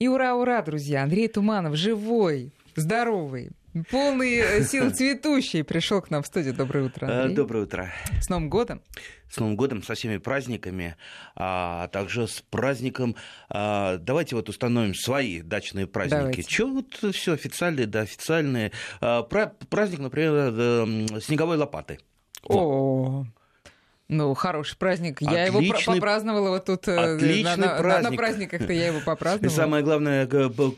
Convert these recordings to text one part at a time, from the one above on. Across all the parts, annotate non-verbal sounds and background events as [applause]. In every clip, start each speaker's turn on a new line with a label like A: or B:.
A: И ура-ура, друзья, Андрей Туманов живой, здоровый, полный э, сил цветущий пришел к нам в студию. Доброе утро.
B: Э,
A: Андрей.
B: Доброе утро.
A: С Новым годом.
B: С Новым годом, со всеми праздниками, а также с праздником. а, Давайте вот установим свои дачные праздники.
A: Давайте.
B: Че вот все официальные, да, официальные. А, пра- Праздник, например, э, снеговой лопаты.
A: О, ну, хороший праздник. Я его
B: Отличный-
A: попраздновала вот тут. э,
B: отличный
A: на, на- на- на
B: праздник.
A: праздниках-то я его
B: И
A: попраздновала.
B: самое главное,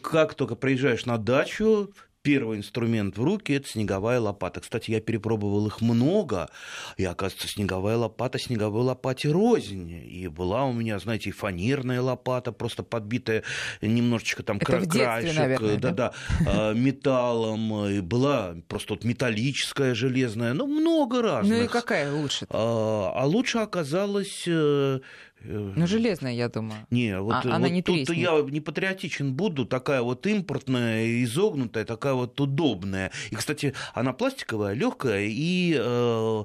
B: как только приезжаешь на дачу, первый инструмент в руки – это снеговая лопата. Кстати, я перепробовал их много, и, оказывается, снеговая лопата снеговой лопате рознь. И была у меня, знаете, и фанерная лопата, просто подбитая немножечко там кра-
A: детстве,
B: краешек,
A: наверное, да?
B: да-да, а, металлом, и была просто вот металлическая, железная, ну, много разных.
A: Ну и какая лучше?
B: А, а лучше оказалось... э, э,
A: Ну, железная, я думаю.
B: не, вот,
A: А- она
B: вот
A: не
B: тут
A: треснет.
B: я не патриотичен буду, такая вот импортная, изогнутая, такая вот удобная. И, кстати, она пластиковая, легкая и э,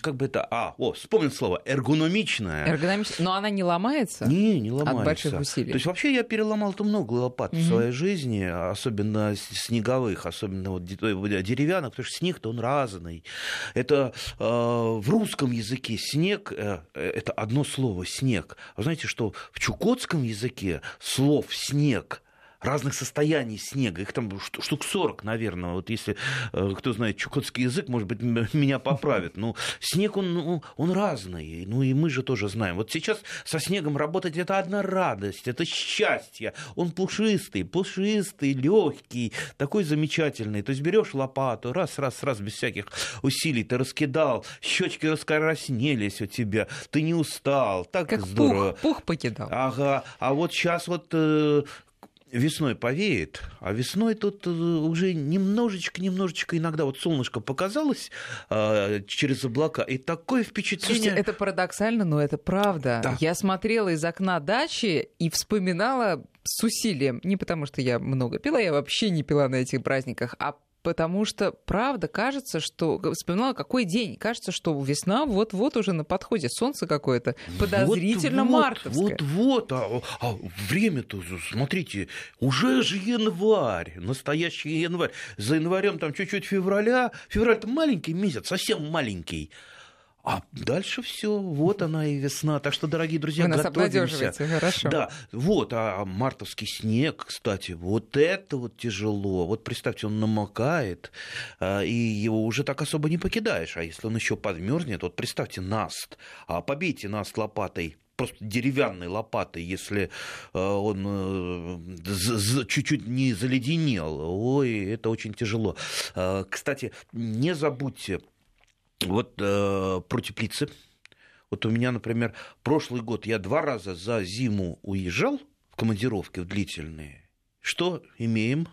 B: как бы это, а, о, вспомнил слово, эргономичная.
A: Эргономическая. Но она не ломается?
B: Не, не ломается.
A: больших усилий.
B: То есть вообще я переломал-то много лопат
A: Мгм.
B: в своей жизни, особенно снеговых, особенно вот э, деревянных, потому что снег-то он разный. Это э, в русском языке снег э, э, это одно слово снег. Вы знаете, что в чукотском языке слов снег разных состояний снега. Их там шту- штук 40, наверное. Вот если э, кто знает чукотский язык, может быть, [laughs] меня поправит. Ну, снег, он, ну, он разный. Ну, и мы же тоже знаем. Вот сейчас со снегом работать это одна радость, это счастье. Он пушистый, пушистый, легкий, такой замечательный. То есть берешь лопату, раз, раз, раз, без всяких усилий ты раскидал, щечки раскоростнелись у тебя, ты не устал, так
A: Как
B: здорово.
A: пух, пух покидал.
B: Ага, а вот сейчас вот э, весной повеет, а весной тут э, уже немножечко-немножечко иногда вот солнышко показалось э, через облака, и такое впечатление...
A: Слушайте, это парадоксально, но это правда.
B: Да.
A: Я смотрела из окна дачи и вспоминала с усилием. Не потому, что я много пила, я вообще не пила на этих праздниках, а потому что, правда, кажется, что... Вспоминала, какой день. Кажется, что весна вот-вот уже на подходе. Солнце какое-то подозрительно
B: вот,
A: мартовское.
B: Вот, вот, а, а время-то, смотрите, уже же январь, настоящий январь. За январем там чуть-чуть февраля, февраль-то маленький месяц, совсем маленький. А дальше все, вот она и весна. Так что, дорогие друзья,
A: Вы нас
B: готовимся.
A: хорошо.
B: Да, вот, а мартовский снег, кстати, вот это вот тяжело. Вот представьте, он намокает, а, и его уже так особо не покидаешь. А если он еще подмерзнет, вот представьте наст, а побейте наст лопатой просто деревянной лопатой, если э, он э, чуть-чуть не заледенел. Ой, это очень тяжело. Э, Кстати, не забудьте вот э, про теплицы. Вот у меня, например, прошлый год я два раза за зиму уезжал в командировки в длительные. Что имеем?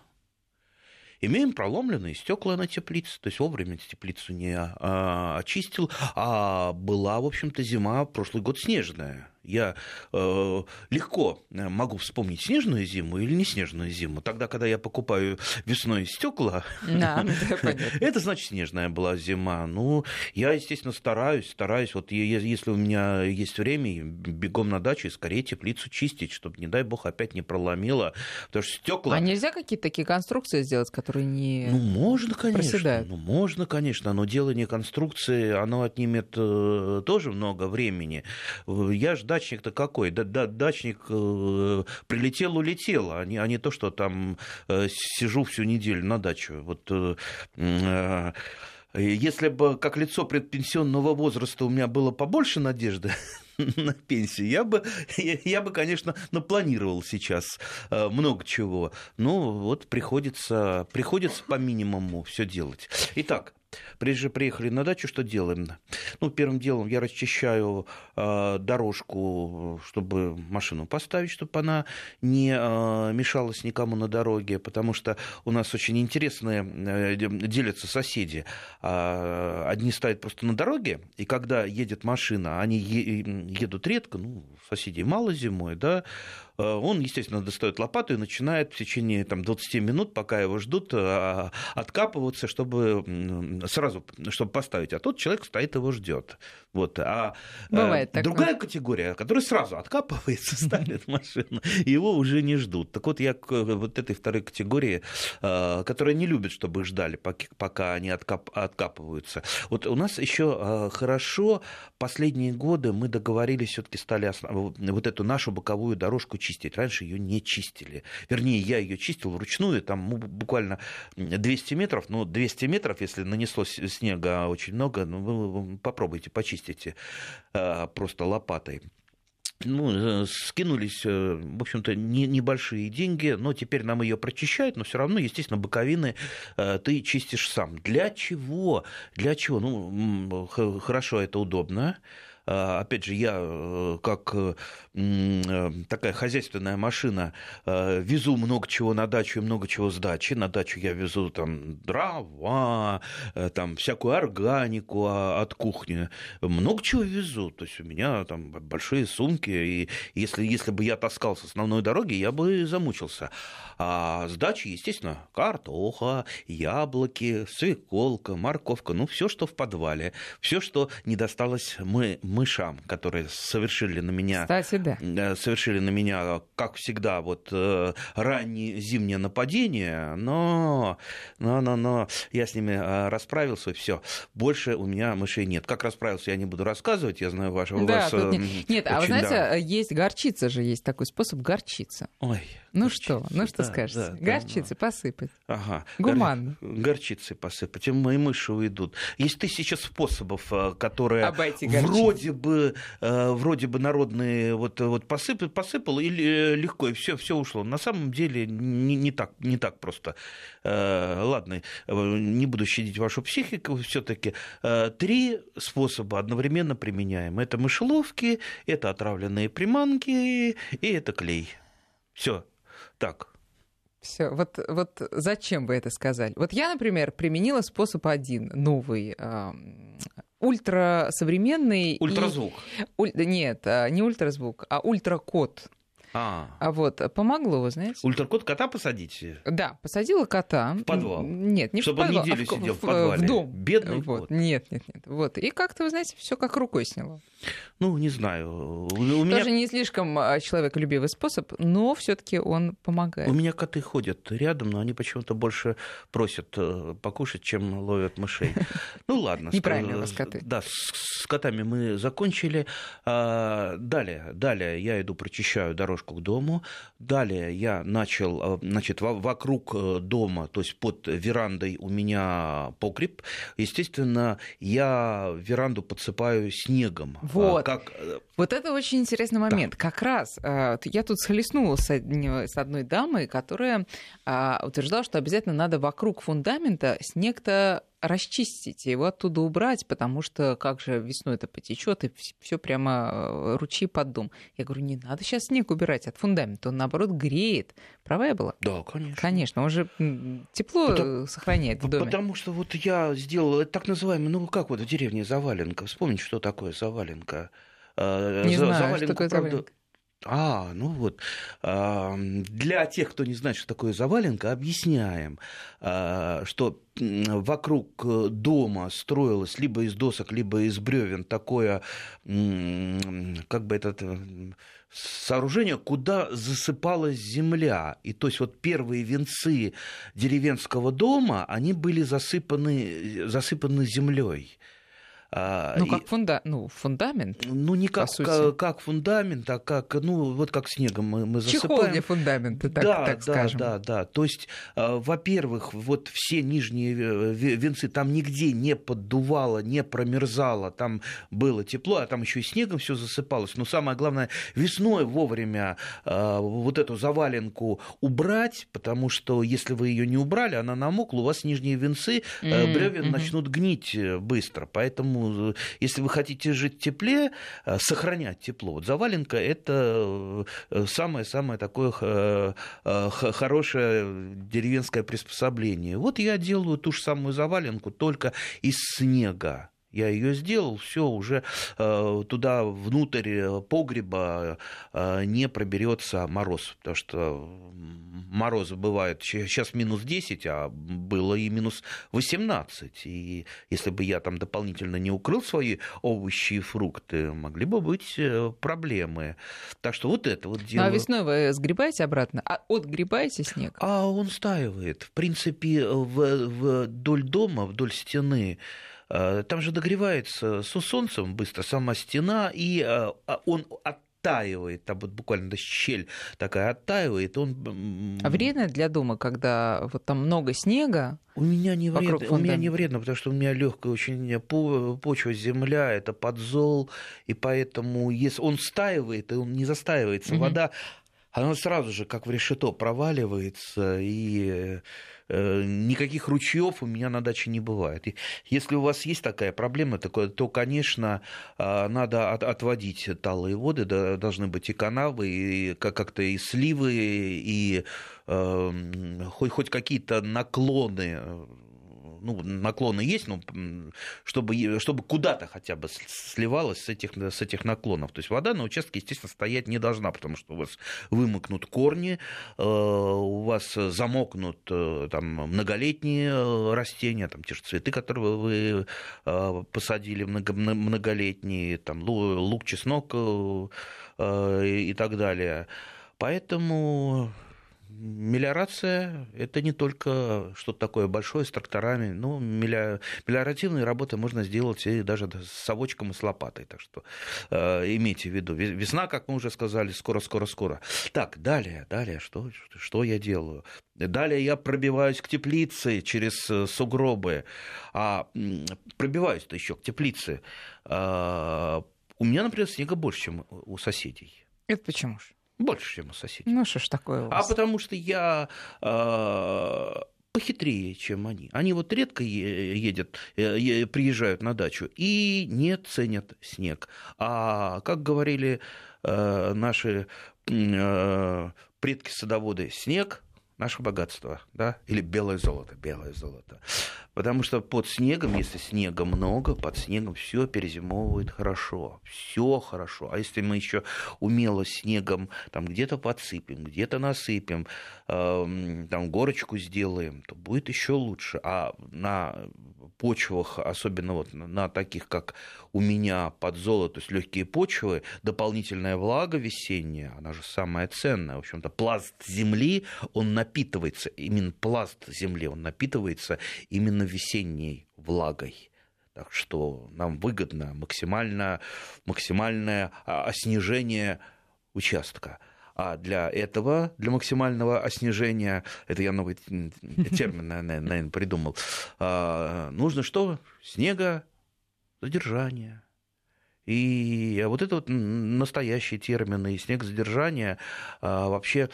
B: Имеем проломленные стекла на теплице, то есть вовремя теплицу не а, очистил, а была, в общем-то, зима прошлый год снежная. Я э, легко могу вспомнить снежную зиму или не снежную зиму. Тогда, когда я покупаю весной стекла,
A: Да, [laughs]
B: это значит снежная была зима. Ну, я, естественно, стараюсь, стараюсь. Вот если у меня есть время, бегом на дачу и скорее теплицу чистить, чтобы, не дай бог, опять не проломило. Потому что стекла...
A: А нельзя какие-то такие конструкции сделать, которые не...
B: Ну, можно, конечно.
A: проседают.
B: Ну, можно, конечно, но делание конструкции, оно отнимет э, тоже много времени. Э, Я же дачник-то какой? Да, да, дачник э, прилетел, улетел, а не, а не то, что там э, сижу всю неделю на даче. Вот э, э, если бы как лицо предпенсионного возраста у меня было побольше надежды [laughs] на пенсию, я бы, я, я бы, конечно, напланировал сейчас э, много чего. Ну, вот приходится, приходится по минимуму все делать. Итак, Прежде приехали на дачу, что делаем? Ну, первым делом я расчищаю э, дорожку, чтобы машину поставить, чтобы она не э, мешалась никому на дороге, потому что у нас очень интересные э, делятся соседи. А, одни стоят просто на дороге, и когда едет машина, они е- едут редко, ну, соседей мало зимой, да, он, естественно, достает лопату и начинает в течение там, 20 минут, пока его ждут, откапываться, чтобы сразу чтобы поставить. А тот человек стоит его ждет. Вот. А
A: Бывает
B: другая такое. категория, которая сразу откапывается, [laughs] ставит машину, его уже не ждут. Так вот, я к вот этой второй категории, которая не любит, чтобы их ждали, пока они откап, откапываются. Вот у нас еще хорошо последние годы мы договорились, все-таки стали основ... вот эту нашу боковую дорожку чистить. Раньше ее не чистили. Вернее, я ее чистил вручную, там ну, буквально 200 метров, ну, 200 метров, если нанесло снега очень много, ну, попробуйте, почистите а, просто лопатой ну, э, скинулись, э, в общем-то, не, небольшие деньги, но теперь нам ее прочищают, но все равно, естественно, боковины э, ты чистишь сам. Для чего? Для чего? Ну, хорошо, это удобно. А, опять же, я э, как э, э, такая хозяйственная машина везу много чего на дачу и много чего с дачи. На дачу я везу там дрова, там всякую органику а, от кухни. Много чего везу. То есть у меня там большие сумки. И если, если бы я таскал с основной дороги, я бы замучился. А с дачи, естественно, картоха, яблоки, свеколка, морковка, ну все, что в подвале, все, что не досталось мы, мышам, которые совершили на меня...
A: Кстати, да.
B: Э, совершили на меня, как всегда, вот э, раннее зимнее нападение, но, но, но, но я с ними э, расправился, и все. Больше у меня мышей нет. Как расправился, я не буду рассказывать, я знаю, ваше, у
A: да,
B: вас...
A: Нет, нет а вы знаете, да. есть горчица же, есть такой способ горчица.
B: Ой,
A: ну что, ну что да, скажете? Да, горчицы да, посыпать.
B: Ага.
A: Гуманно.
B: Гор... Горчицы посыпать, и мои мыши уйдут. Есть тысяча способов, которые
A: Обойти
B: вроде бы, э, вроде бы народные вот, вот посыпал, посыпал и э, легко, и все, все ушло. На самом деле не, не, так, не так просто. Э, ладно, не буду щадить вашу психику, все-таки три способа одновременно применяем. Это мышеловки, это отравленные приманки и это клей. Все, так.
A: Все, вот, вот зачем вы это сказали? Вот я, например, применила способ один, новый, э, ультрасовременный.
B: Ультразвук.
A: И, уль, нет, а, не ультразвук, а ультракод.
B: А.
A: а вот помогло, вы знаете?
B: Ультракот кота посадить?
A: Да, посадила кота.
B: В подвал?
A: Нет, не
B: Чтобы
A: в подвал.
B: Чтобы неделю
A: а в,
B: сидел в,
A: в
B: подвале?
A: В дом.
B: Бедный
A: вот.
B: кот.
A: Нет, нет, нет. Вот. И как-то, вы знаете, все как рукой сняло.
B: Ну, не знаю. У
A: меня... Тоже не слишком а, человеколюбивый способ, но все таки он помогает.
B: У меня коты ходят рядом, но они почему-то больше просят э, покушать, чем ловят мышей. [laughs] Ну, ладно.
A: Неправильно у вас коты.
B: Да, с котами мы закончили. А, далее, далее я иду, прочищаю дорожку к дому. Далее я начал, э, значит, вокруг э, дома, то есть под верандой у меня погреб. Естественно, я веранду подсыпаю снегом.
A: А вот. Как... Э, вот это очень интересный момент. Да. Как раз я тут схлестнулась с одной дамой, которая а, утверждала, что обязательно надо вокруг фундамента снег-то расчистить, его оттуда убрать, потому что как же весной это потечет и все прямо э, ручьи под дом. Я говорю, не надо сейчас снег убирать от фундамента, он наоборот греет. Права я была?
B: Да, конечно.
A: Конечно, он же тепло потому, сохраняет в доме.
B: Потому что вот я сделал это так называемый, ну как вот в деревне заваленка. Вспомните, что такое заваленка.
A: Э, не знаю, заваленку, что такое правда, заваленка.
B: А, ну вот. Для тех, кто не знает, что такое заваленка, объясняем, а, что вокруг э, дома строилось либо из досок, либо из бревен такое, как бы это сооружение, куда засыпалась земля. И то есть вот первые венцы деревенского дома, они были засыпаны, засыпаны землей.
A: А, ну, как фунда... ну, фундамент.
B: Ну, не как, как, как фундамент, а как, ну, вот как снегом мы, мы засыпаем.
A: Чехол для фундамента, так,
B: да,
A: так
B: да,
A: скажем.
B: Да, да, да. То есть, а, во-первых, вот все нижние венцы там нигде не поддувало, не промерзало, там было тепло, а там еще и снегом все засыпалось. Но самое главное, весной вовремя а, вот эту заваленку убрать, потому что если вы ее не убрали, она намокла, у вас нижние венцы бревен mm-hmm. начнут гнить э, быстро. Поэтому Э, если вы хотите жить в тепле, э, сохранять тепло, вот заваленка – это э, самое-самое такое хорошее деревенское приспособление. Вот я делаю ту же самую заваленку, только из снега Я ее сделал, все, уже э, туда внутрь погреба э, не проберется мороз, потому что морозы бывают сейчас минус 10, а было и минус 18. И если бы я там дополнительно не укрыл свои овощи и фрукты, могли бы быть э, проблемы. Так что вот это вот дело.
A: Ну, а весной вы сгребаете обратно? А отгребаете снег?
B: А он стаивает. В принципе, в, вдоль дома, вдоль стены Э, там же догревается с солнцем быстро сама стена, и э, а он оттаивает, там вот буквально да, щель такая оттаивает, он...
A: А вредно для дома, когда вот там много снега?
B: У меня не вредно, у меня не вредно, потому что у меня легкая очень почва, земля, это подзол, и поэтому если он стаивает, и он не застаивается, угу. вода, она сразу же как в решето проваливается, и Э, никаких ручьев у меня на даче не бывает. Если у вас есть такая проблема, то, конечно, а, надо отводить талые воды, должны быть и канавы, и как-то и сливы, и эм, хоть, хоть какие-то наклоны ну, наклоны есть, но чтобы, чтобы куда-то хотя бы сливалось с этих, с этих наклонов. То есть вода на участке, естественно, стоять не должна, потому что у вас вымокнут корни, э, у вас замокнут э, там, многолетние э, растения, там, те же цветы, которые вы посадили многолетние, там, лук, чеснок и так далее. Поэтому Мелиорация – это не только что-то такое большое с тракторами. Ну, мелиоративные работы можно сделать и даже с совочком и с лопатой. Так что э, имейте в виду. Весна, как мы уже сказали, скоро-скоро-скоро. Так, далее, далее, что, что я делаю? Далее я пробиваюсь к теплице через э, сугробы. А пробиваюсь-то еще к теплице. А, у меня, например, снега больше, чем у соседей.
A: Это почему же?
B: Больше, чем у соседей.
A: Ну, что ж такое у
B: вас? А потому что я э, похитрее, чем они. Они вот редко едят, э, приезжают на дачу и не ценят снег. А как говорили э, наши э, предки-садоводы, снег наше богатство, да, или белое золото, белое золото. Потому что под снегом, если снега много, под снегом все перезимовывает хорошо, все хорошо. А если мы еще умело снегом там где-то подсыпем, где-то насыпем, э, там горочку сделаем, то будет еще лучше. А на почвах, особенно вот на таких, как у меня под золото, то есть легкие почвы, дополнительная влага весенняя, она же самая ценная. В общем-то, пласт земли, он напитывается, именно пласт земли, он напитывается именно весенней влагой. Так что нам выгодно максимально, максимальное оснижение участка. А для этого, для максимального оснижения, это я новый термин, наверное, придумал, а, нужно что? Снега, задержание. И вот это вот настоящие термины, и снегозадержание а, вообще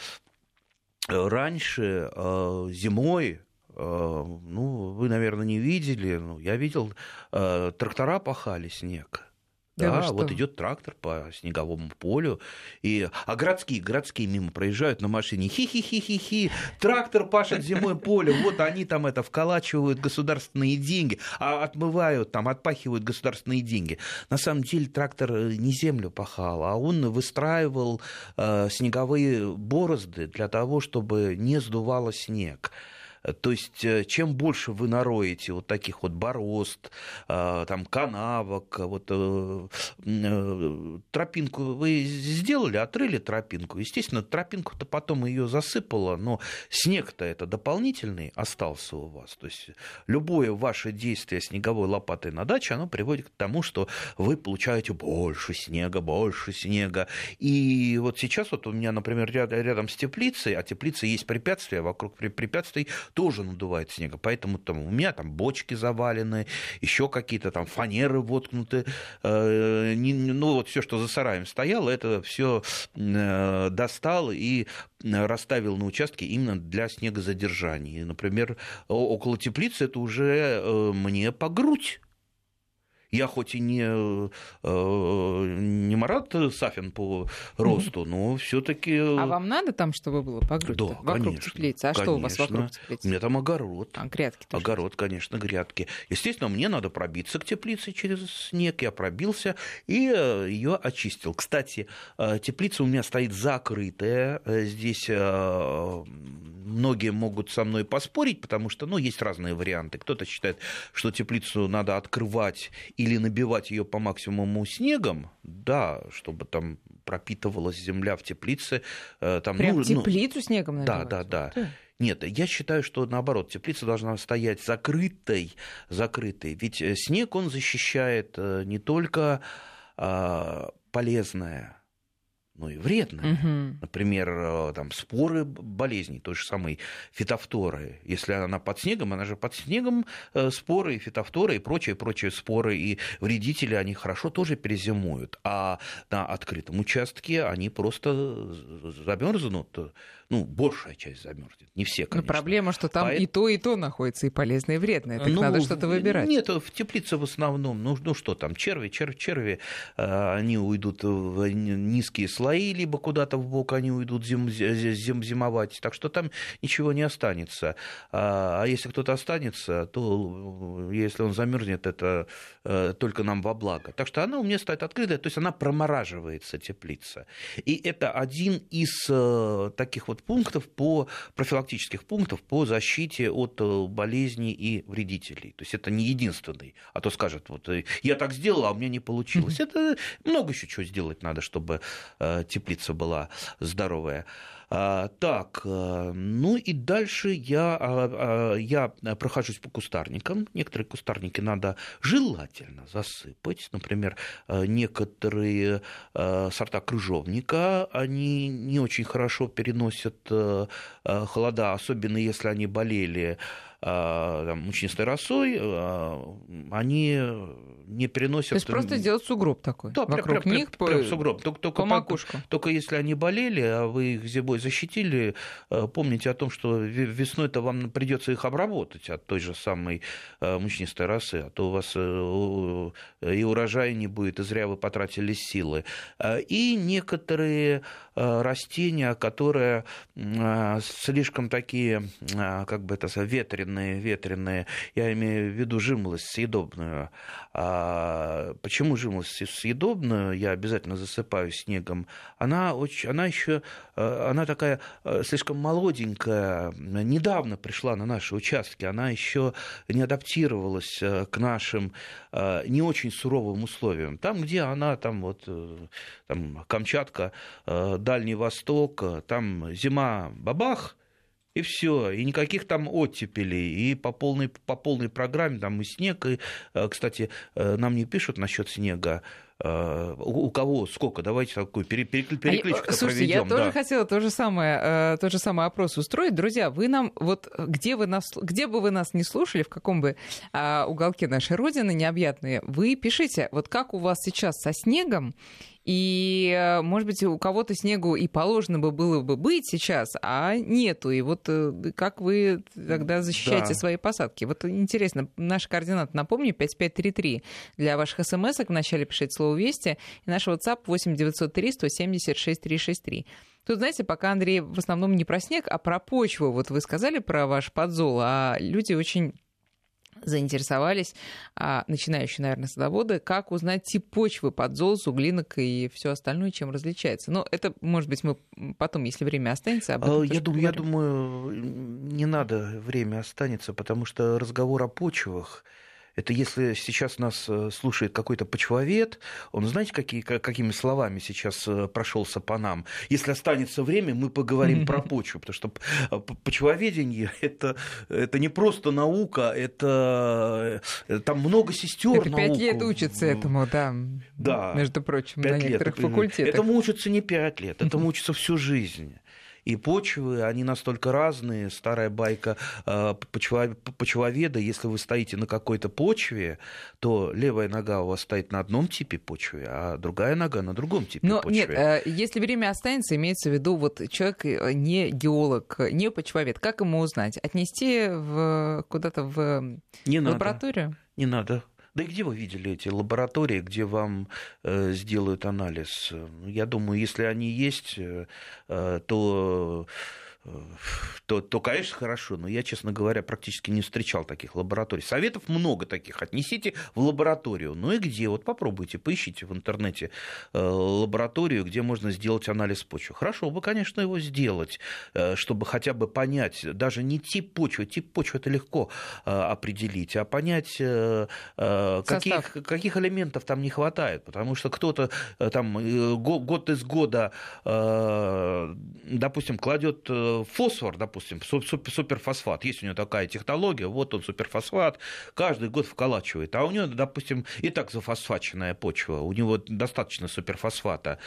B: раньше а, зимой ну, вы, наверное, не видели, ну, я видел, трактора пахали снег. Да, да вот идет трактор по снеговому полю, и, а городские, городские мимо проезжают на машине, хи-хи-хи-хи-хи, трактор пашет зимой поле, вот они там это вколачивают государственные деньги, а отмывают там, отпахивают государственные деньги. На самом деле трактор э, не землю пахал, а он выстраивал э, снеговые борозды для того, чтобы не сдувало снег. То есть, э, чем больше вы нароете вот таких вот борозд, э, там, канавок, вот э, тропинку вы сделали, отрыли тропинку. Естественно, тропинку-то потом ее засыпало, но снег-то это дополнительный остался у вас. То есть, любое ваше действие снеговой лопатой на даче, оно приводит к тому, что вы получаете больше снега, больше снега. И вот сейчас вот у меня, например, рядом с теплицей, а теплица есть препятствия, вокруг препятствий тоже надувает снега. Поэтому там, у меня там бочки завалены, еще какие-то там фанеры воткнуты. Э, ну, вот все, что за сараем стояло, это все э, достал и расставил на участке именно для снегозадержания. Например, около теплицы это уже э, мне по грудь Я хоть и не, э, не Марат Сафин по росту, но все-таки.
A: А вам надо там, чтобы было по грудь?
B: Да,
A: вокруг
B: конечно,
A: теплицы. А
B: конечно.
A: что у вас вокруг теплицы?
B: У меня там огород.
A: А, грядки тоже.
B: Огород, конечно, грядки. Естественно, мне надо пробиться к теплице через снег. Я пробился и ее очистил. Кстати, э, теплица у меня стоит закрытая. Э, Здесь э, многие могут со мной поспорить, потому что, ну, есть разные варианты. Кто-то считает, что теплицу надо открывать или набивать ее по максимуму снегом, да, чтобы там пропитывалась земля в теплице. э, Там,
A: Прям
B: ну, ну,
A: теплицу снегом
B: да,
A: набивать?
B: да, да.
A: Ты.
B: Нет, я считаю, что наоборот, теплица должна стоять закрытой, закрытой. Ведь э, снег, он защищает э, не только а, полезное, но и вредное.
A: Мгм.
B: Например, э, там, споры болезней, той же самой фитофторы. Если она под снегом, она же под снегом э, споры, и фитофторы и прочие, прочие споры и вредители, они хорошо тоже перезимуют. А на открытом участке они просто замерзнут. Ну, большая часть замерзнет. Не все,
A: Ну,
B: конечно.
A: проблема, что там
B: Поэт-
A: и то, и то находится, и полезное, и вредное. Так
B: Ну,
A: надо что-то выбирать.
B: Нет, в теплице в основном, ну, ну что там, черви, черви, черви, э, они уйдут в низкие слои, либо куда-то в бок они уйдут зим, зи- зим- зимовать, так что там ничего не останется. А а если кто-то останется, то э, если он замерзнет, это э, только нам во благо. Так что она у меня стоит открытая, то есть она промораживается, теплица. И это один из э, таких вот пунктов по профилактических пунктов по защите от э, болезней и вредителей. То есть это не единственный. А то скажет, вот э, я так сделал, а у меня не получилось. Это много еще чего сделать надо, чтобы э, теплица была здоровая. А, Так, э, ну и дальше я, а, а, я прохожусь по кустарникам. Некоторые кустарники надо желательно засыпать. Например, э, некоторые э, сорта крыжовника, они не очень хорошо переносят холода, особенно если они болели там, мучнистой росой, э, они не переносят...
A: То есть просто сделать сугроб такой
B: Да,
A: вокруг
B: прям-
A: них
B: прям- прям сугроб. Только, только
A: по
B: по-
A: макушку.
B: только если они болели, а вы их зимой защитили, э, помните о том, что ве- весной-то вам придется их обработать от той же самой э, мучнистой росы, а то у вас э, и урожая не будет, и зря вы потратили силы. И некоторые растения, которые э, слишком такие, э, как бы это сказать, ветреные, ветреные, я имею в виду жимолость съедобную. А почему жимолость съедобную я обязательно засыпаю снегом? Она, очень, она еще, э, она такая э, слишком молоденькая, недавно пришла на наши участки, она еще не адаптировалась э, к нашим э, не очень суровым условиям. Там, где она, там вот э, там Камчатка, э, Дальний Восток, э, там зима бабах, и все, и никаких там оттепелей, и по полной, по полной программе там и снег, и, э, кстати, э, нам не пишут насчет снега, Э, у у кого сколько, давайте такую перекличку
A: А, Слушайте, я
B: проведем.
A: тоже
B: да.
A: хотела то же самое, э, тот же самый опрос устроить. Друзья, вы нам, вот где, вы нас, где бы вы нас не слушали, в каком бы а, уголке нашей Родины необъятные, вы пишите, вот как у вас сейчас со снегом, и, э, может быть, у кого-то снегу и положено бы было бы быть сейчас, а нету. И вот э, как вы тогда защищаете
B: Да.
A: свои посадки? Вот интересно, наши координаты, напомню, 5533 для ваших смс вначале пишите слово «Вести», и наш WhatsApp 8903 170 6363. Тут, знаете, пока Андрей в основном не про снег, а про почву. Вот вы сказали про ваш подзол, а люди очень заинтересовались, а, начинающие, наверное, садоводы, как узнать тип почвы подзол, суглинок и все остальное, чем различается. Но это, может быть, мы потом, если время останется, об этом тоже
B: Я думаю, я думаю, не надо время останется, потому что разговор о почвах это если сейчас нас э, слушает какой-то почвовед, он знаете, какие, ка- какими словами сейчас э, прошелся по нам? Если останется время, мы поговорим про почву, потому что п- почвоведение это, это не просто наука, это э, там много сестер
A: Это пять лет учатся этому, да.
B: Да.
A: Между прочим, на
B: лет.
A: некоторых
B: Это-
A: факультетах.
B: Этому учатся не пять лет, этому учатся всю жизнь. И почвы, они настолько разные. Старая байка э, почвоведа, если вы стоите на какой-то почве, то левая нога у вас стоит на одном типе почвы, а другая нога на другом типе
A: Но
B: почвы.
A: нет, э, если время останется, имеется в виду вот человек э, не геолог, не почвовед, как ему узнать? Отнести в, куда-то в
B: не надо,
A: лабораторию?
B: не надо. Да и где вы видели эти лаборатории, где вам э, сделают анализ? Я думаю, если они есть, э, то то, то, конечно, хорошо. Но я, честно говоря, практически не встречал таких лабораторий. Советов много таких. Отнесите в лабораторию. Ну и где? Вот попробуйте, поищите в интернете э, лабораторию, где можно сделать анализ почвы. Хорошо бы, конечно, его сделать, э, чтобы хотя бы понять, даже не тип почвы, тип почвы это легко э, определить, а понять, каких, каких элементов там не хватает. Потому что кто-то там год из года, допустим, кладет фосфор, допустим, суперфосфат, есть у него такая технология, вот он суперфосфат, каждый год вколачивает, а у него, допустим, и так зафосфаченная почва, у него достаточно суперфосфата,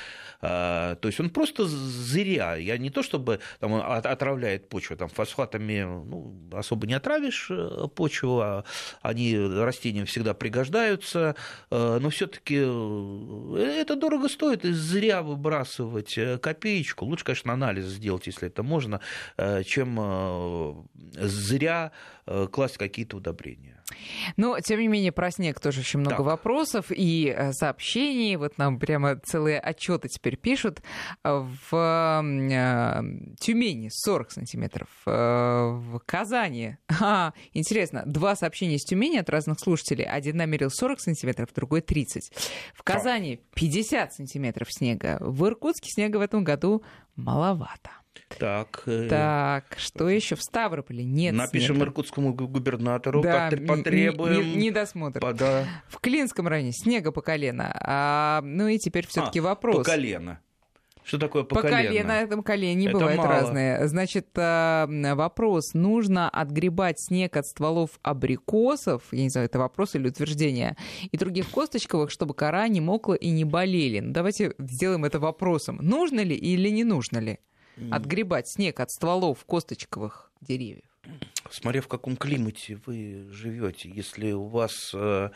B: а, то есть он просто зря, я не то чтобы там, он отравляет почву, там фосфатами ну, особо не отравишь э, почву, а они растениям всегда пригождаются, э, но все-таки э, это дорого стоит, и зря выбрасывать копеечку, лучше, конечно, анализ сделать, если это можно, можно, э, чем э, зря э, класть какие-то удобрения.
A: Но, тем не менее, про снег тоже очень много так. вопросов и сообщений. Вот нам прямо целые отчеты теперь пишут. В Тюмени 40 сантиметров, в Казани... [laughs] А, интересно, два сообщения из Тюмени от разных слушателей. Один намерил 40 сантиметров, другой 30. В Казани 50 сантиметров снега. В Иркутске снега в этом году маловато.
B: Так.
A: Э, так, что еще в Ставрополе? Нет.
B: Напишем снега. иркутскому губернатору, да, потребуем.
A: Недосмотр. Не, не да. В Клинском районе снега по колено. А, ну и теперь все-таки а, вопрос.
B: По колено. Что такое по,
A: по колено? По колено, этом колени это бывают мало. разные. Значит, а, вопрос, нужно отгребать снег от стволов абрикосов, я не знаю, это вопрос или утверждение, и других косточковых, чтобы кора не мокла и не болели. Ну, давайте сделаем это вопросом. Нужно ли или не нужно ли? Отгребать снег от стволов косточковых деревьев?
B: Смотря в каком климате вы живете, если у вас э,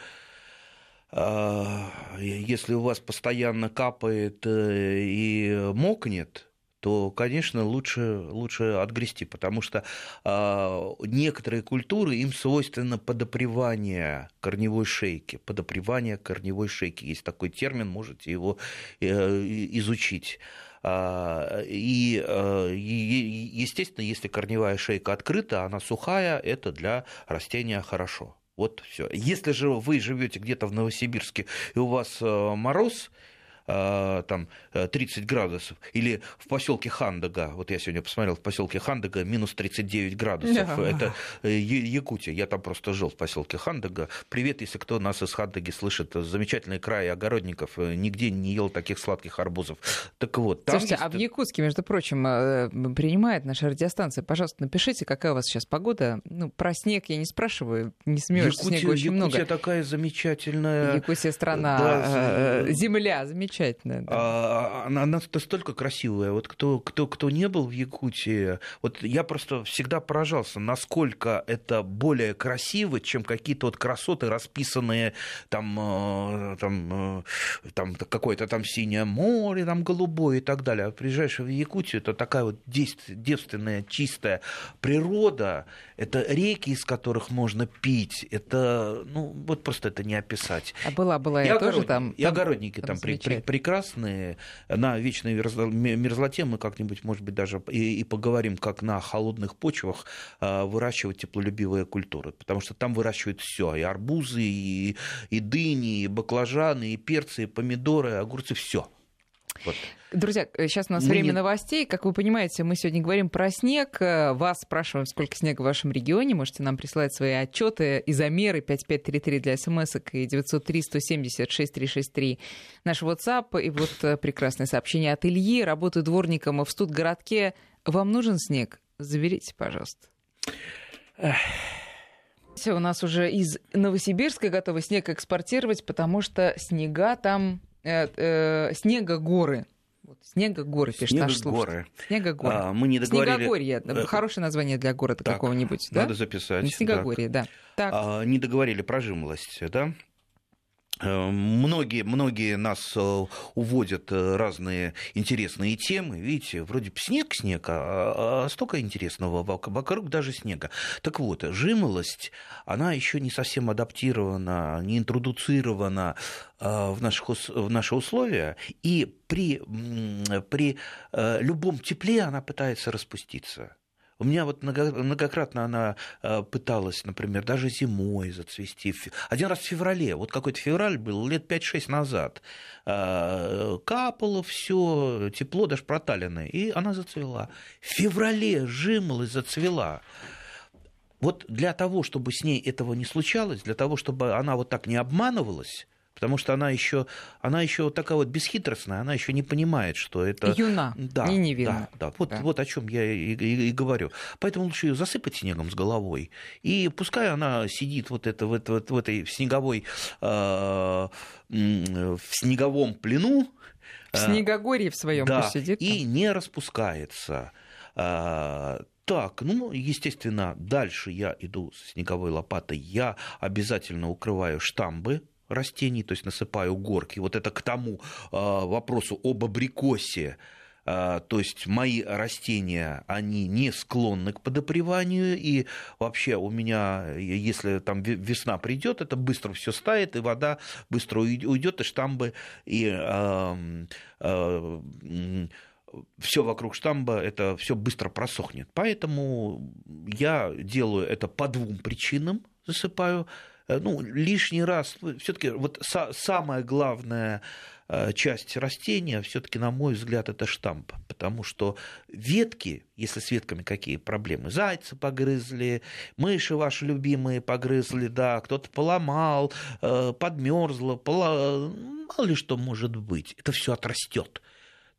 B: э, если у вас постоянно капает э, и мокнет, то, конечно, лучше, лучше отгрести, потому что э, некоторые культуры, им свойственно подопревание корневой шейки. Подопревание корневой шейки. Есть такой термин, можете его э, изучить. А, и, естественно, если корневая шейка открыта, она сухая, это для растения хорошо. Вот все. Если же вы живете где-то в Новосибирске и у вас э, мороз, там 30 э, градусов, или в поселке Хандага, вот я сегодня посмотрел, в поселке Хандага минус 39 градусов, yeah. это э, Якутия, я там просто жил в поселке Хандага. Привет, если кто нас из Хандаги слышит, замечательный край огородников, э, нигде не ел таких сладких арбузов. Так вот,
A: там Слушайте, есть... а в Якутске, между прочим, принимает наша радиостанция, пожалуйста, напишите, какая у вас сейчас погода. Ну, про снег я не спрашиваю, не смеюсь, снега очень Якутия много.
B: Якутия такая замечательная.
A: Якутия страна, да, земля замечательная замечательная. Да.
B: А, она настолько красивая. Вот кто, кто, кто не был в Якутии, вот я просто всегда поражался, насколько это более красиво, чем какие-то вот красоты, расписанные там, э, там, э, там какое-то там синее море, там голубое и так далее. А приезжаешь в Якутию, это такая вот девственная, чистая природа, это реки, из которых можно пить, это, ну, вот просто это не описать.
A: А была, была я, я тоже там.
B: И огородники там, там при, при, прекрасные. На вечной мерзлоте мы как-нибудь, может быть, даже и, и поговорим, как на холодных почвах а, выращивать теплолюбивые культуры. Потому что там выращивают все: и арбузы, и, и дыни, и баклажаны, и перцы, и помидоры, огурцы, все.
A: Вот. Друзья, сейчас у нас мы время не... новостей. Как вы понимаете, мы сегодня говорим про снег. Вас спрашиваем, сколько снега в вашем регионе. Можете нам присылать свои отчеты и замеры 5533 для смс и 903 170 6363 наш WhatsApp. И вот э, прекрасное сообщение от Ильи. Работаю дворником в студгородке. Вам нужен снег? Заберите, пожалуйста. У нас уже из Новосибирска готовы снег экспортировать, потому что снега там э, э, снегогоры. Вот, снегогоры, пишет снега наш слушатель. Снегогоры. А, мы не договорили... Снегогорье. Э, Хорошее название для города так, какого-нибудь.
B: Надо да? записать.
A: Снегогорье, да.
B: Так. А, не договорили про жимолость, да? Э, многие, многие нас э, уводят э, разные интересные темы. Видите, вроде снег, снег, а, а столько интересного вокруг даже снега. Так вот, жимолость, она еще не совсем адаптирована, не интродуцирована в, наших, в наши условия, и при, при любом тепле она пытается распуститься. У меня вот многократно она э, пыталась, например, даже зимой зацвести. Один раз в феврале, вот какой-то февраль был лет 5-6 назад. Э, капало все, тепло, даже проталенное, и она зацвела. В феврале жимолость зацвела. Вот для того, чтобы с ней этого не случалось, для того, чтобы она вот так не обманывалась, потому что она еще, она еще вот такая вот бесхитростная, она еще не понимает, что это...
A: Юна,
B: да,
A: не невинна.
B: Да, да. Вот, да. вот о чем я и, и, и говорю. Поэтому лучше ее засыпать снегом с головой, и пускай она сидит вот это, вот, вот, в этой снеговой, э, в снеговом плену,
A: в снегогорье в своем
B: да,
A: сидит.
B: И не распускается. А, так, ну, естественно, дальше я иду с снеговой лопатой, я обязательно укрываю штамбы, растений, то есть насыпаю горки. Вот это к тому а, вопросу об абрикосе. А, то есть мои растения, они не склонны к подопреванию, и вообще у меня, если там весна придет, это быстро все стает, и вода быстро уйдет, и штамбы, и все вокруг штамба, это все быстро просохнет. Поэтому я делаю это по двум причинам, засыпаю ну, лишний раз, ну, все-таки вот са- самая главная э, часть растения, все-таки, на мой взгляд, это штамп. Потому что ветки, если с ветками какие проблемы, зайцы погрызли, мыши ваши любимые погрызли, да, кто-то поломал, э, подмерзло, пола... мало ли что может быть, это все отрастет.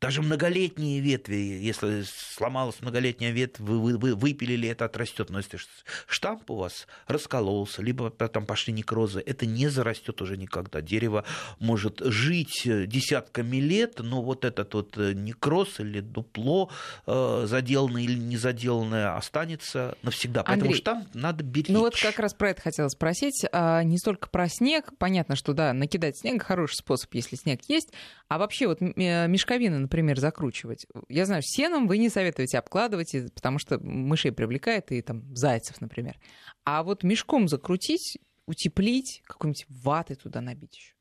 B: Даже многолетние ветви, если сломалась многолетняя ветвь, вы, вы, вы выпилили, это отрастет. Но если штамп у вас раскололся, либо там пошли некрозы, это не зарастет уже никогда. Дерево может жить десятками лет, но вот этот вот некроз или дупло, э, заделанное или не заделанное, останется навсегда. Поэтому
A: Андрей,
B: штамп надо беречь.
A: Ну вот как раз про это хотела спросить. А, не столько про снег. Понятно, что да, накидать снег хороший способ, если снег есть. А вообще вот мешковины, например, закручивать. Я знаю, сеном вы не советуете обкладывать, потому что мышей привлекает, и там зайцев, например. А вот мешком закрутить, утеплить, какой-нибудь ваты туда набить еще.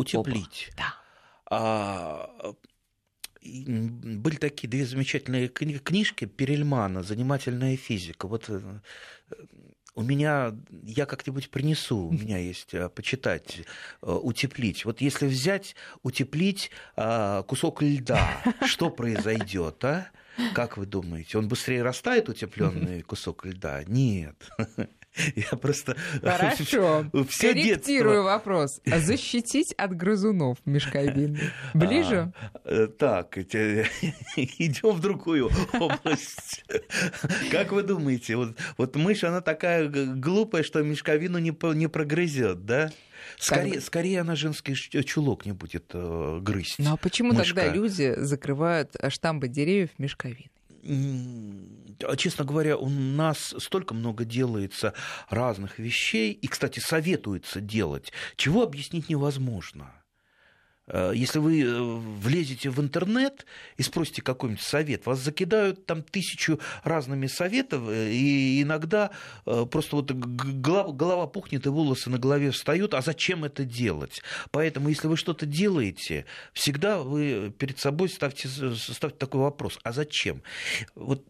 B: Утеплить.
A: Да.
B: А, были такие две замечательные книжки Перельмана «Занимательная физика». Вот э, у меня, я как-нибудь принесу, у меня есть э, почитать, э, утеплить. Вот если взять, утеплить э, кусок льда, что произойдет, а? Как вы думаете, он быстрее растает, утепленный кусок льда? Нет. [laughs] [laughs] Я просто... [laughs]
A: Хорошо. Все Корректирую детство... вопрос. Защитить от грызунов мешковины. [laughs] Ближе?
B: А, так, идем в другую область. Как вы думаете, вот, вот мышь, она такая глупая, что мешковину не, не прогрызет, да? Скорее, как... скорее она женский чулок не будет э, грызть.
A: Ну а почему мышка. тогда люди закрывают штамбы деревьев мешковиной?
B: А, честно говоря, у нас столько много делается разных вещей, и, кстати, советуется делать, чего объяснить невозможно. Э, если вы э, влезете в интернет и спросите какой-нибудь совет, вас закидают там тысячу разными советов, э, и иногда просто вот голова, пухнет и волосы на голове встают, а зачем это делать? Поэтому, если вы что-то делаете, всегда вы перед собой ставьте, ставьте такой вопрос, а зачем? Вот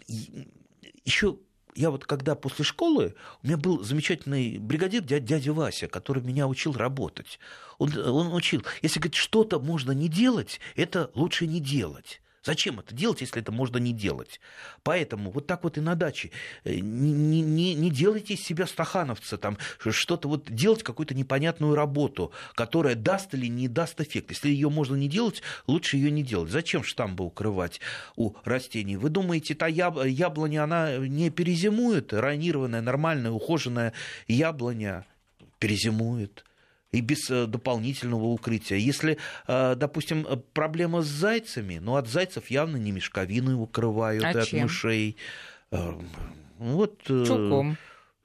B: еще я вот когда после школы, у меня был замечательный бригадир дядя, дядя Вася, который меня учил работать. Он, он учил, если говорит, что-то можно не делать, это лучше не делать. Зачем это делать, если это можно не делать? Поэтому вот так вот и на даче. Э, не, не, не делайте из себя стахановца, там, что-то вот делать какую-то непонятную работу, которая даст или не даст эффект. Если ее можно не делать, лучше ее не делать. Зачем штамбы укрывать у растений? Вы думаете, та яблоня, она не перезимует? Ранированная, нормальная, ухоженная яблоня перезимует и без э, дополнительного укрытия. Если, э, допустим, проблема с зайцами, ну, от зайцев явно не мешковины укрывают, а и от чем? мышей.
A: Э, вот, Чулком.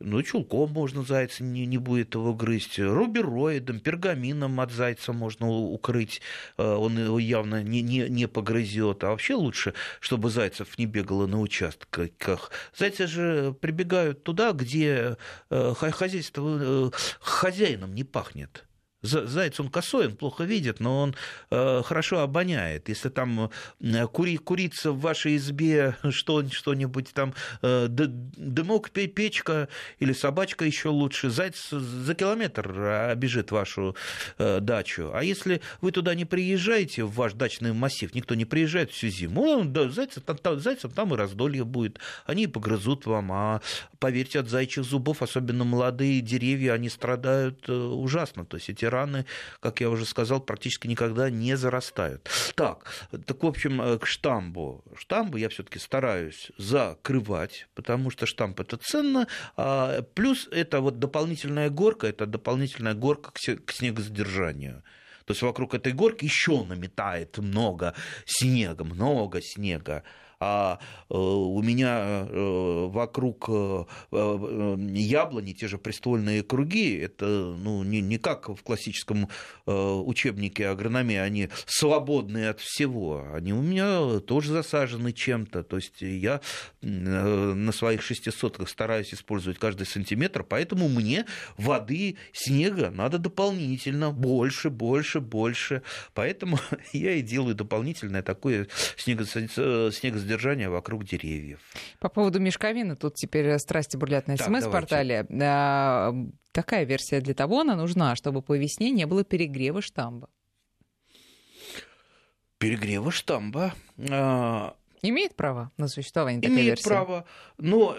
B: Ну, чулком можно зайца не, не будет его грызть. Рубероидом, пергамином от зайца можно укрыть. Э, он его явно не, не, не погрызет. А вообще лучше, чтобы зайцев не бегало на участках. Зайцы же прибегают туда, где э, хозяйство хозяином не пахнет. Заяц, он косой, он плохо видит, но он э, хорошо обоняет. Если там э, кури, курица в вашей избе [laughs] что, что-нибудь там, э, дымок, печка или собачка еще лучше, заяц за километр обижит вашу э, дачу. А если вы туда не приезжаете, в ваш дачный массив, никто не приезжает всю зиму, он, да, зайцев, там, зайцев там и раздолье будет. Они погрызут вам, а поверьте, от зайчих зубов, особенно молодые деревья, они страдают э, ужасно. То есть эти раны, как я уже сказал, практически никогда не зарастают. Так, так в общем, э, к штамбу. Штамбу я все-таки стараюсь закрывать, потому что штамп это ценно. А плюс это вот дополнительная горка, это дополнительная горка к снегосдержанию. То есть вокруг этой горки еще наметает много снега, много снега а э, у меня э, вокруг э, яблони те же престольные круги, это ну, не, не как в классическом учебнике агрономии, они свободные от всего, они у меня тоже засажены чем-то, то есть я на своих шестисотках стараюсь использовать каждый сантиметр, поэтому мне воды, снега надо дополнительно, больше, больше, больше, поэтому [laughs] я и делаю дополнительное такое снегосдержание воздержания вокруг деревьев.
A: По поводу мешковины, тут теперь страсти бурлят на СМС-портале. А, какая версия для того она нужна, чтобы по весне не было перегрева штамба?
B: Перегрева штамба.
A: Имеет право на существование такой
B: Имеет
A: версии?
B: право. Но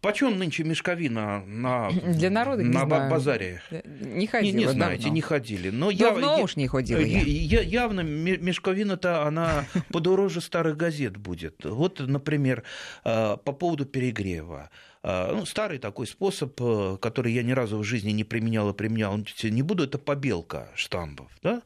B: почем нынче мешковина на, [laughs]
A: Для народа,
B: на
A: знаю.
B: базаре?
A: Не ходила
B: Не, не знаете,
A: давно.
B: не ходили. Но
A: давно
B: я,
A: уж не ходила я.
B: я. Явно мешковина-то, она [laughs] подороже старых газет будет. Вот, например, э, по поводу перегрева. Э, ну, старый такой способ, э, который я ни разу в жизни не применял и применял, не буду, это побелка штампов. Да?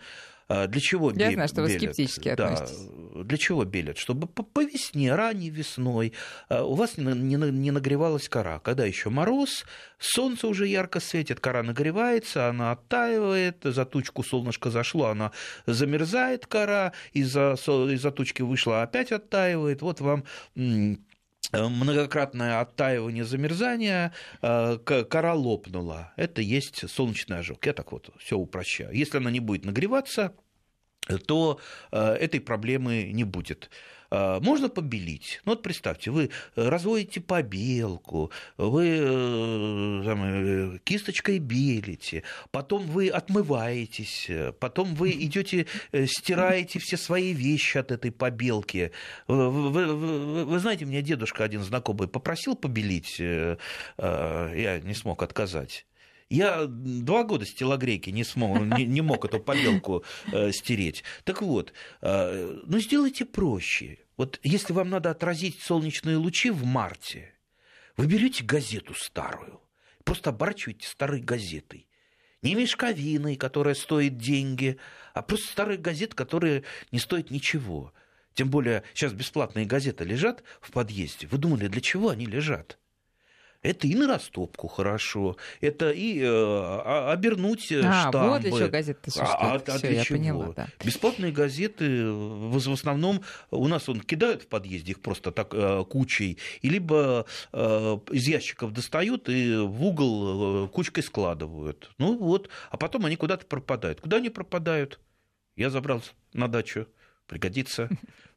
B: А, для чего
A: Я знаю, что вы скептически
B: да,
A: относитесь.
B: Для чего белят? Чтобы по, по весне, ранней весной а, у вас не, не, не нагревалась кора. Когда еще мороз, солнце уже ярко светит, кора нагревается, она оттаивает, за тучку солнышко зашло, она замерзает кора, из-за, из-за тучки вышла, опять оттаивает. Вот вам многократное оттаивание, замерзание, а, кора лопнула. Это есть солнечный ожог. Я так вот все упрощаю. Если она не будет нагреваться, то а, этой проблемы не будет. А, можно побелить. Ну вот представьте, вы разводите побелку, вы э, там, э, кисточкой белите, потом вы отмываетесь, потом вы идете, э, стираете все свои вещи от этой побелки. Вы, вы, вы, вы знаете, меня дедушка один знакомый попросил побелить, я не смог отказать. Я два года с не, смог, не, не мог эту побелку э, стереть. Так вот, э, ну сделайте проще. Вот если вам надо отразить солнечные лучи в марте, вы берете газету старую, просто оборачиваете старой газетой. Не мешковиной, которая стоит деньги, а просто старая газета, которая не стоит ничего. Тем более сейчас бесплатные газеты лежат в подъезде. Вы думали, для чего они лежат? Это и на растопку хорошо, это и э, обернуть э, а, штамбы.
A: вот для чего газеты существуют. А, а,
B: а для я чего? поняла, да. Бесплатные газеты в, в основном у нас он кидают в подъезде их просто так э, кучей, и либо э, из ящиков достают и в угол э, кучкой складывают. Ну вот, а потом они куда-то пропадают. Куда они пропадают? Я забрал на дачу, пригодится.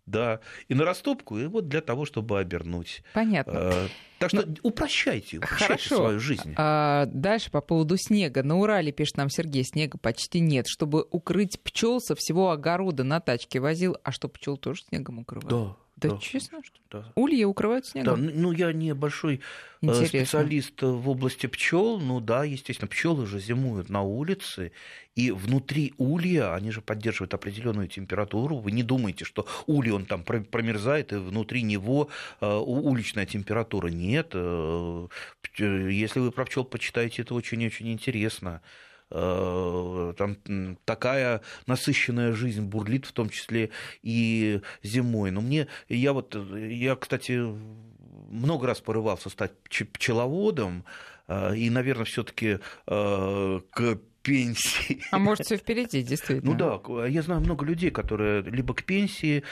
B: Да, и на растопку, и вот для того, чтобы обернуть.
A: Понятно.
B: А, так что Но... упрощайте, упрощайте Хорошо. свою жизнь.
A: А, дальше по поводу снега. На Урале, пишет нам Сергей, снега почти нет. Чтобы укрыть пчел со всего огорода на тачке возил. А что, пчел тоже снегом укрывают?
B: Да.
A: Да, да честно, что да. Ульи укрывают снегом?
B: Да, ну я не большой э, Интересно. специалист в области пчел, ну да, естественно, пчелы же зимуют на улице, и внутри улья они же поддерживают определенную температуру. Вы не думаете, что улей он там промерзает, и внутри него э, уличная температура. Нет. Э, если вы про пчел почитаете, это очень-очень интересно. Э, там такая насыщенная жизнь бурлит, в том числе и зимой. Но мне, я вот, я, кстати, много раз порывался стать пчеловодом, и, наверное, все-таки к пенсии.
A: А может, все впереди, действительно.
B: Ну да, я знаю много людей, которые либо к пенсии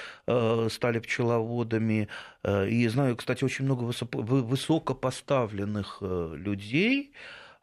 B: стали пчеловодами, и знаю, кстати, очень много высокопоставленных людей,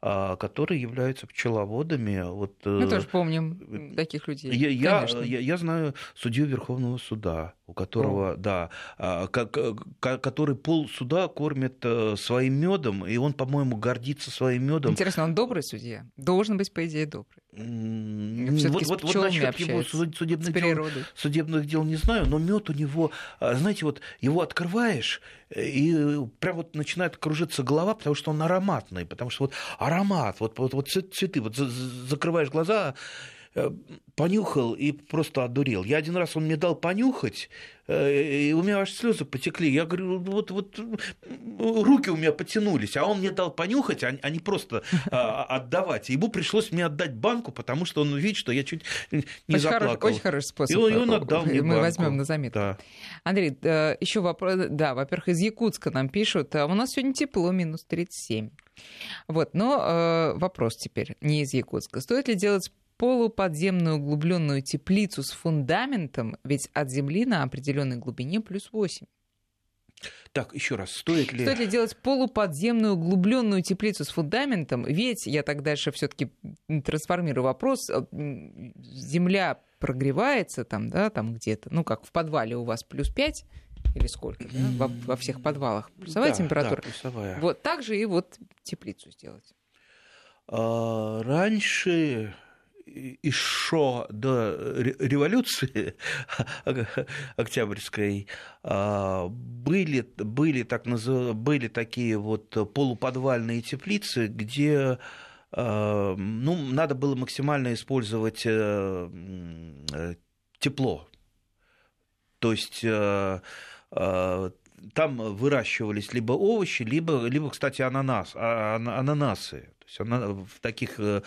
B: которые являются пчеловодами. Вот,
A: Мы тоже помним таких людей.
B: Я, я, я, я знаю судью Верховного суда, у которого, О. да, а, который пол суда кормит э, своим медом, и он, по-моему, гордится своим медом.
A: Интересно, он добрый судья? Должен быть, по идее, добрый.
B: Вот, вот, вот насчет его судебных дел, судебных дел не знаю, но мед у него, а, знаете, вот его открываешь, и прям вот начинает кружиться голова, потому что он ароматный, потому что вот аромат, вот, вот, вот цветы, вот закрываешь глаза, Э, понюхал и просто одурел. Я один раз он мне дал понюхать, и у меня аж слезы потекли. Я говорю, вот, вот руки у меня потянулись, а он мне дал понюхать, а, а не просто а, отдавать. Ему пришлось мне отдать банку, потому что он видит, что я чуть не очень заплакал.
A: Хороший, очень хороший способ.
B: И он, и он отдал мне
A: Мы
B: банку.
A: возьмем на заметку. Да. Андрей, э, еще вопрос. Да, во-первых, из Якутска нам пишут. А у нас сегодня тепло, минус 37. Вот, но э, вопрос теперь не из Якутска. Стоит ли делать полуподземную углубленную теплицу с фундаментом, ведь от земли на определенной глубине плюс 8.
B: Так, еще раз, стоит ли...
A: Стоит ли делать полуподземную углубленную теплицу с фундаментом? Ведь я так дальше все-таки трансформирую вопрос. Э, земля прогревается там, да, там где-то, ну, как в подвале у вас плюс 5 или сколько, да, во, во всех подвалах. Плюсовая да, температура. Да,
B: плюсовая.
A: Вот так же и вот теплицу сделать.
B: А, раньше еще до революции [laughs] Октябрьской а, были, были, так назыв... были такие вот полуподвальные теплицы, где а, ну, надо было максимально использовать э, тепло. То есть э, а, там выращивались либо овощи, либо, либо кстати, ананас, ананасы. То есть она в таких э,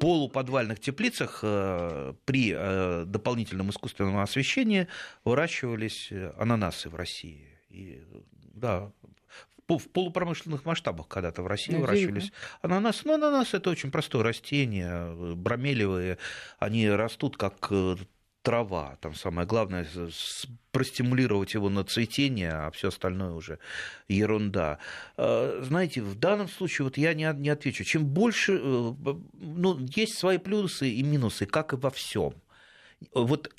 B: полуподвальных теплицах э, при э, дополнительном искусственном освещении выращивались ананасы в России. И, да, в полупромышленных масштабах когда-то в России ну, выращивались ананасы. Но ананасы это очень простое растение, бромелевые, они растут как трава. Там самое главное простимулировать его на цветение, а все остальное уже ерунда. А, знаете, в данном случае вот я не, не отвечу. Чем больше, э, ну, есть свои плюсы и минусы, как и во всем. Вот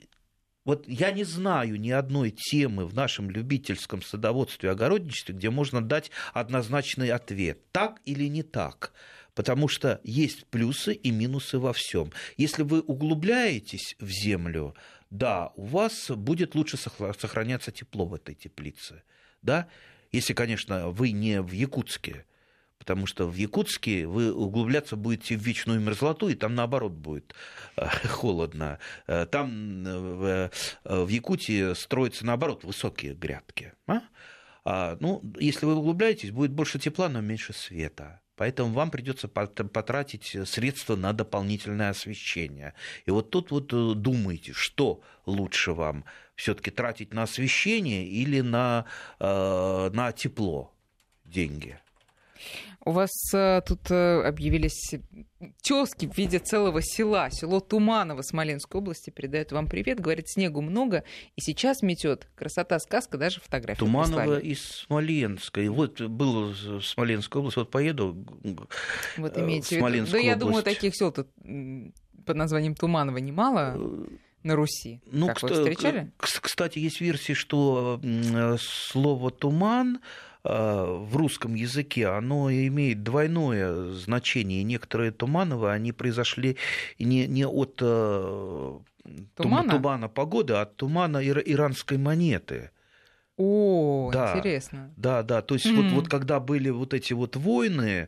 B: вот я не знаю ни одной темы в нашем любительском садоводстве и огородничестве, где можно дать однозначный ответ, так или не так потому что есть плюсы и минусы во всем. Если вы углубляетесь в землю, да, у вас будет лучше сохраняться тепло в этой теплице, да, если, конечно, вы не в Якутске, потому что в Якутске вы углубляться будете в вечную мерзлоту, и там наоборот будет э, [laughs] холодно. Э, там э, в Якутии строятся наоборот высокие грядки. А? А, ну, если вы углубляетесь, будет больше тепла, но меньше света. Поэтому вам придется потратить средства на дополнительное освещение. И вот тут вот э, думайте, что лучше вам все-таки тратить на освещение или на, э, на тепло деньги.
A: У вас э, тут э, объявились тезки в виде целого села. Село Туманово Смоленской области передает вам привет. Говорит, снегу много, и сейчас метет. Красота, сказка, даже фотографии
B: Туманово
A: прислали.
B: из Смоленской. Вот был в Смоленской области, вот поеду
A: вот э, имеете в виду. Да я думаю, таких сел тут под названием Туманово немало на Руси. Ну, как вы встречали?
B: Кстати, есть версии, что слово «туман» в русском языке, оно имеет двойное значение. Некоторые Тумановы, они произошли не, не от э, тумана? тумана погоды, а от тумана иранской монеты.
A: О, да, интересно.
B: Да, да. То есть mm. вот, вот когда были вот эти вот войны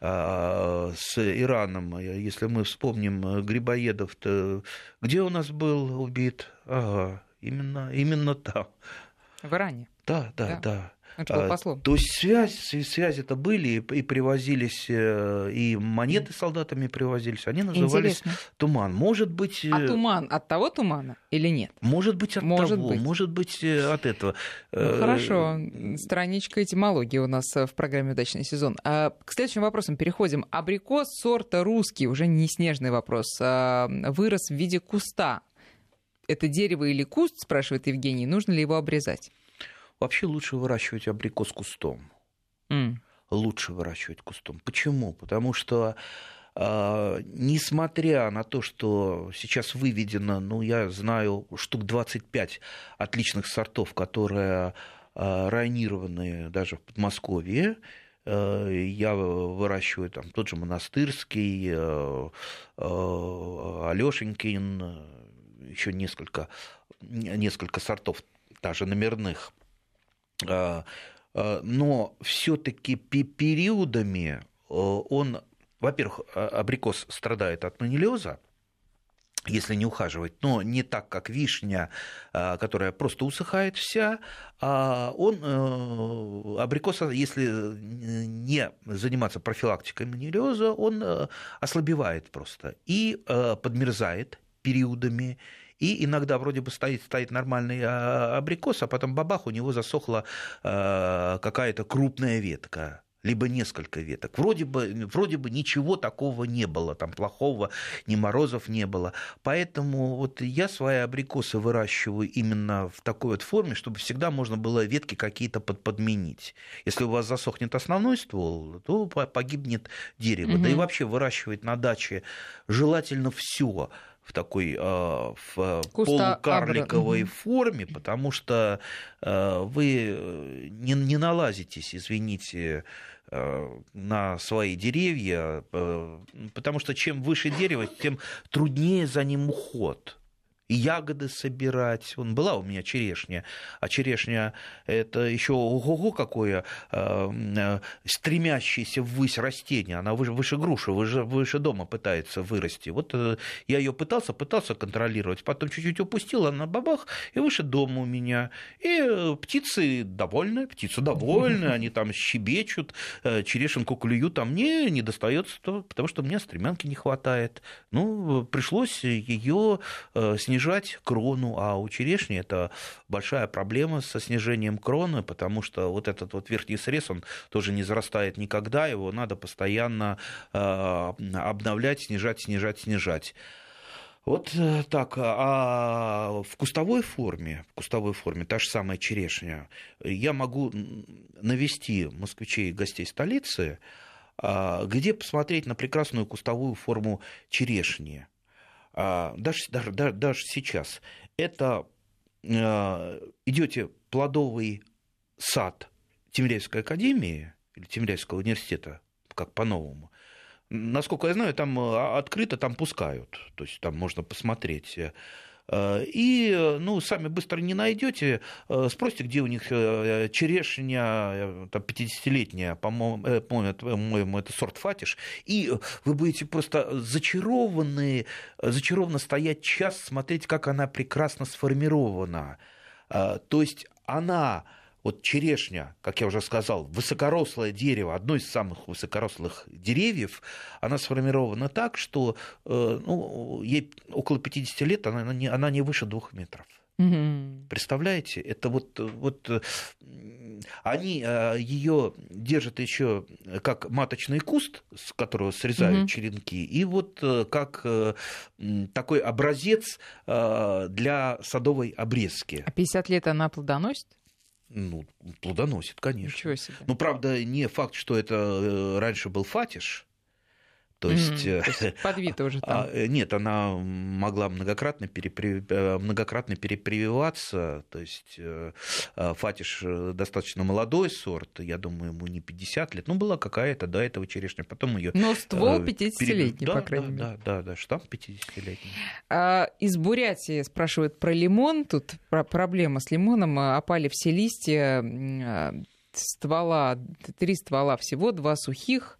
B: а, с Ираном, если мы вспомним Грибоедов, то где у нас был убит? Ага, именно, именно там.
A: В Иране.
B: Да, да, да. да.
A: Это послом.
B: То есть связь, связи-то были, и привозились, э, и монеты солдатами привозились, они назывались Интересно. туман. Может быть...
A: А туман от того тумана или нет?
B: Может быть от может того, быть. может быть от этого.
A: Ну, хорошо, страничка этимологии у нас в программе «Удачный сезон». А к следующим вопросам переходим. Абрикос сорта русский, уже не снежный вопрос, а вырос в виде куста. Это дерево или куст, спрашивает Евгений, нужно ли его обрезать?
B: Вообще лучше выращивать абрикос кустом. Mm. Лучше выращивать кустом. Почему? Потому что Uh, несмотря на то, что сейчас выведено, ну, я знаю, штук 25 отличных сортов, которые uh, районированы даже в Подмосковье, uh, я выращиваю там тот же монастырский, Алешенькин, еще несколько, несколько сортов, даже номерных а, а, но все-таки периодами э, он, во-первых, а, абрикос страдает от манилиоза, если не ухаживать, но не так, как вишня, которая просто усыхает вся, а он, э, абрикос, если не заниматься профилактикой манилиоза, он э, ослабевает просто и подмерзает периодами, и иногда вроде бы стоит, стоит нормальный а, абрикос, а потом бабах, у него засохла а, какая-то крупная ветка либо несколько веток. Вроде бы, вроде бы ничего такого не было, там плохого, ни морозов не было. Поэтому вот я свои абрикосы выращиваю именно в такой вот форме, чтобы всегда можно было ветки какие-то под, подменить. Если у вас засохнет основной ствол, то погибнет дерево. Угу. Да и вообще выращивать на даче желательно все в такой э, в полукарликовой форме, потому что э, вы не, не налазитесь, извините, э, на свои деревья, потому что чем выше дерево, тем труднее за ним уход ягоды собирать. Он была у меня черешня, а черешня это еще ого-го какое э, э, стремящееся ввысь растение. Она выше, выше груши, выше, выше дома пытается вырасти. Вот э, я ее пытался, пытался контролировать, потом чуть-чуть упустил, она бабах, и выше дома у меня. И птицы довольны, птицы довольны, они там щебечут, черешенку клюют, а мне не достается, потому что мне стремянки не хватает. Ну, пришлось ее снижать снижать крону, а у черешни это большая проблема со снижением кроны, потому что вот этот вот верхний срез, он тоже не зарастает никогда, его надо постоянно э, обновлять, снижать, снижать, снижать. Вот э, так. А в кустовой форме, в кустовой форме, та же самая черешня, я могу навести москвичей и гостей столицы, а, где посмотреть на прекрасную кустовую форму черешни. А, даже, даже, даже сейчас, это а, идете плодовый сад Тимиряйской академии или Тимиряйского университета, как по-новому, насколько я знаю, там а, открыто, там пускают, то есть там можно посмотреть Э, и, ну, сами быстро не найдете. Э, спросите, где у них э, черешня, там, 50-летняя, по-моему, по-моему, это сорт фатиш, и вы будете просто зачарованы, зачарованно стоять час, смотреть, как она прекрасно сформирована. То есть она вот черешня, как я уже сказал, высокорослое дерево, одно из самых высокорослых деревьев, она сформирована так, что э, ну, ей около 50 лет, она не, она не выше двух метров. Угу. Представляете, это вот, вот они э, ее держат еще как маточный куст, с которого срезают угу. черенки, и вот э, как такой образец для садовой обрезки.
A: А 50 лет она плодоносит?
B: Ну, плодоносит, конечно.
A: Ничего себе.
B: Ну, правда, не факт, что это э, раньше был фатиш, то есть, mm,
A: то есть подвита уже там.
B: А, нет, она могла многократно, перепри... Э, многократно перепрививаться. То есть э, Фатиш достаточно молодой сорт, я думаю, ему не 50 лет. Ну, была какая-то до этого черешня. Потом ее.
A: Но ствол 50-летний,
B: да,
A: по крайней
B: да, мере. Да, да, да, штамп 50-летний.
A: А, из Бурятии спрашивают про лимон. Тут про проблема с лимоном. Опали все листья ствола, три ствола всего, два сухих,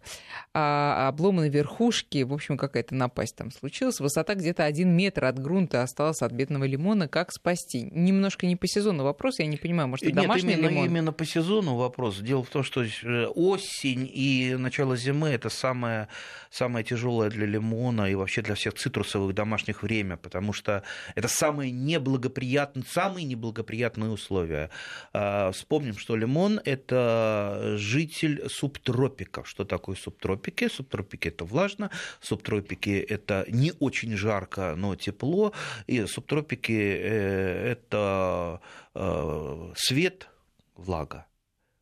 A: а обломаны верхушки, в общем, какая-то напасть там случилась. Высота где-то один метр от грунта осталась от бедного лимона. Как спасти? Немножко не по сезону вопрос, я не понимаю, может, это
B: Нет,
A: домашний
B: именно,
A: лимон?
B: именно по сезону вопрос. Дело в том, что э, осень и начало зимы – это самое, самое тяжелое для лимона и вообще для всех цитрусовых домашних время, потому что это самые неблагоприятные, самые неблагоприятные условия. А, Вспомним, что лимон – это житель субтропиков. Что такое субтропики? Субтропики – это влажно, субтропики – это не очень жарко, но тепло, и субтропики э, – это э, свет, влага.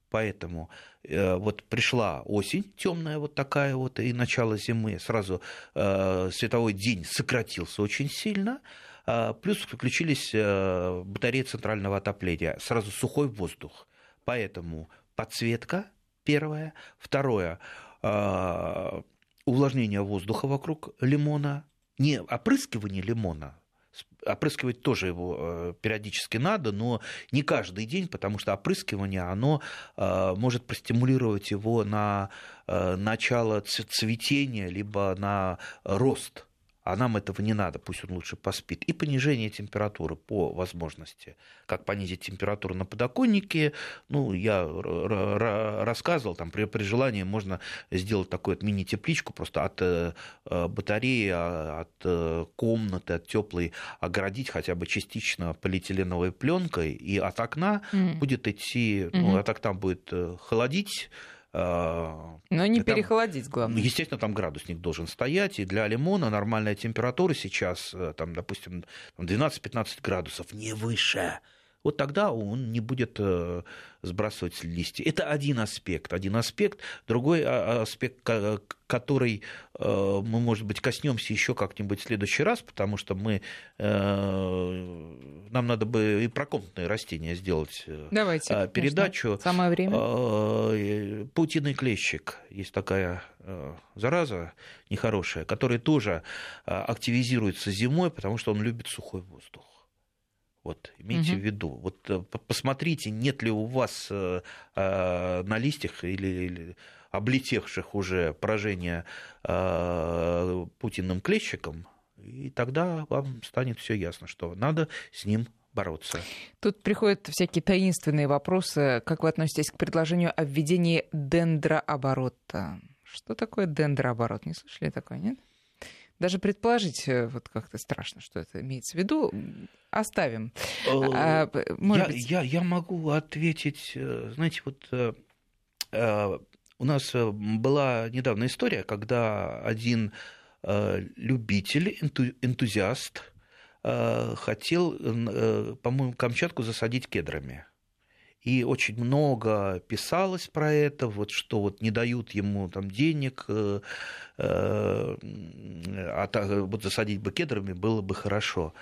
B: Поэтому э, вот пришла осень темная вот такая вот и начало зимы, сразу световой день сократился очень сильно, э, плюс включились батареи центрального отопления, сразу сухой воздух. Поэтому подсветка первое, второе э, увлажнение воздуха вокруг лимона, не опрыскивание лимона, опрыскивать тоже его э, периодически надо, но не каждый день, потому что опрыскивание, оно э, может простимулировать его на начало цветения, либо на рост а нам этого не надо, пусть он лучше поспит. И понижение температуры по возможности. Как понизить температуру на подоконнике, ну, я рассказывал, там при, при желании можно сделать такую вот мини-тепличку, просто от э, батареи, а, от э, комнаты, от теплой оградить хотя бы частично полиэтиленовой пленкой, и от окна mm-hmm. будет идти, ну, от окна будет э, холодить,
A: но не там, перехолодить, главное.
B: Естественно, там градусник должен стоять, и для лимона нормальная температура сейчас, там, допустим, 12-15 градусов, не выше вот тогда он не будет э, сбрасывать листья. Это один аспект. Один аспект. Другой а, аспект, который э, мы, может быть, коснемся еще как-нибудь в следующий раз, потому что мы, э, нам надо бы и про комнатные растения сделать
A: Давайте,
B: передачу.
A: Конечно. Самое время.
B: Паутинный клещик. Есть такая зараза нехорошая, которая тоже активизируется зимой, потому что он любит сухой воздух. Вот, имейте угу. в виду. Вот э, посмотрите, нет ли у вас э, э, на листьях или, или облетевших уже поражения путинным клещиком, и тогда вам станет все ясно, что надо с ним бороться.
A: Тут приходят всякие таинственные вопросы. Как вы относитесь к предложению о введении дендрооборота? Что такое дендрооборот? Не слышали такое, нет? Даже предположить вот как-то страшно, что это имеется в виду. Оставим.
B: Э, а, я, быть... я, я могу ответить, э, знаете, вот э, у нас была недавно история, когда один любитель, энтузиаст хотел, по-моему, Камчатку засадить кедрами и очень много писалось про это, вот что вот не дают ему там денег, э, э, а так, вот засадить бы кедрами было бы хорошо.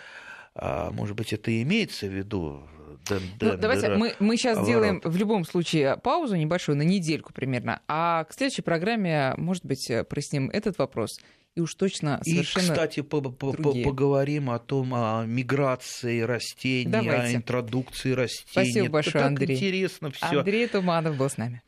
B: А, может быть, это и имеется в виду?
A: Ден, ну, давайте мы, мы сейчас оборот. сделаем в любом случае паузу небольшую, на недельку примерно, а к следующей программе, может быть, проясним этот вопрос и уж точно совершенно
B: И, кстати, по -по поговорим о том, о миграции растений, Давайте. о интродукции растений.
A: Спасибо большое,
B: Это
A: Андрей.
B: интересно все.
A: Андрей Туманов был с нами.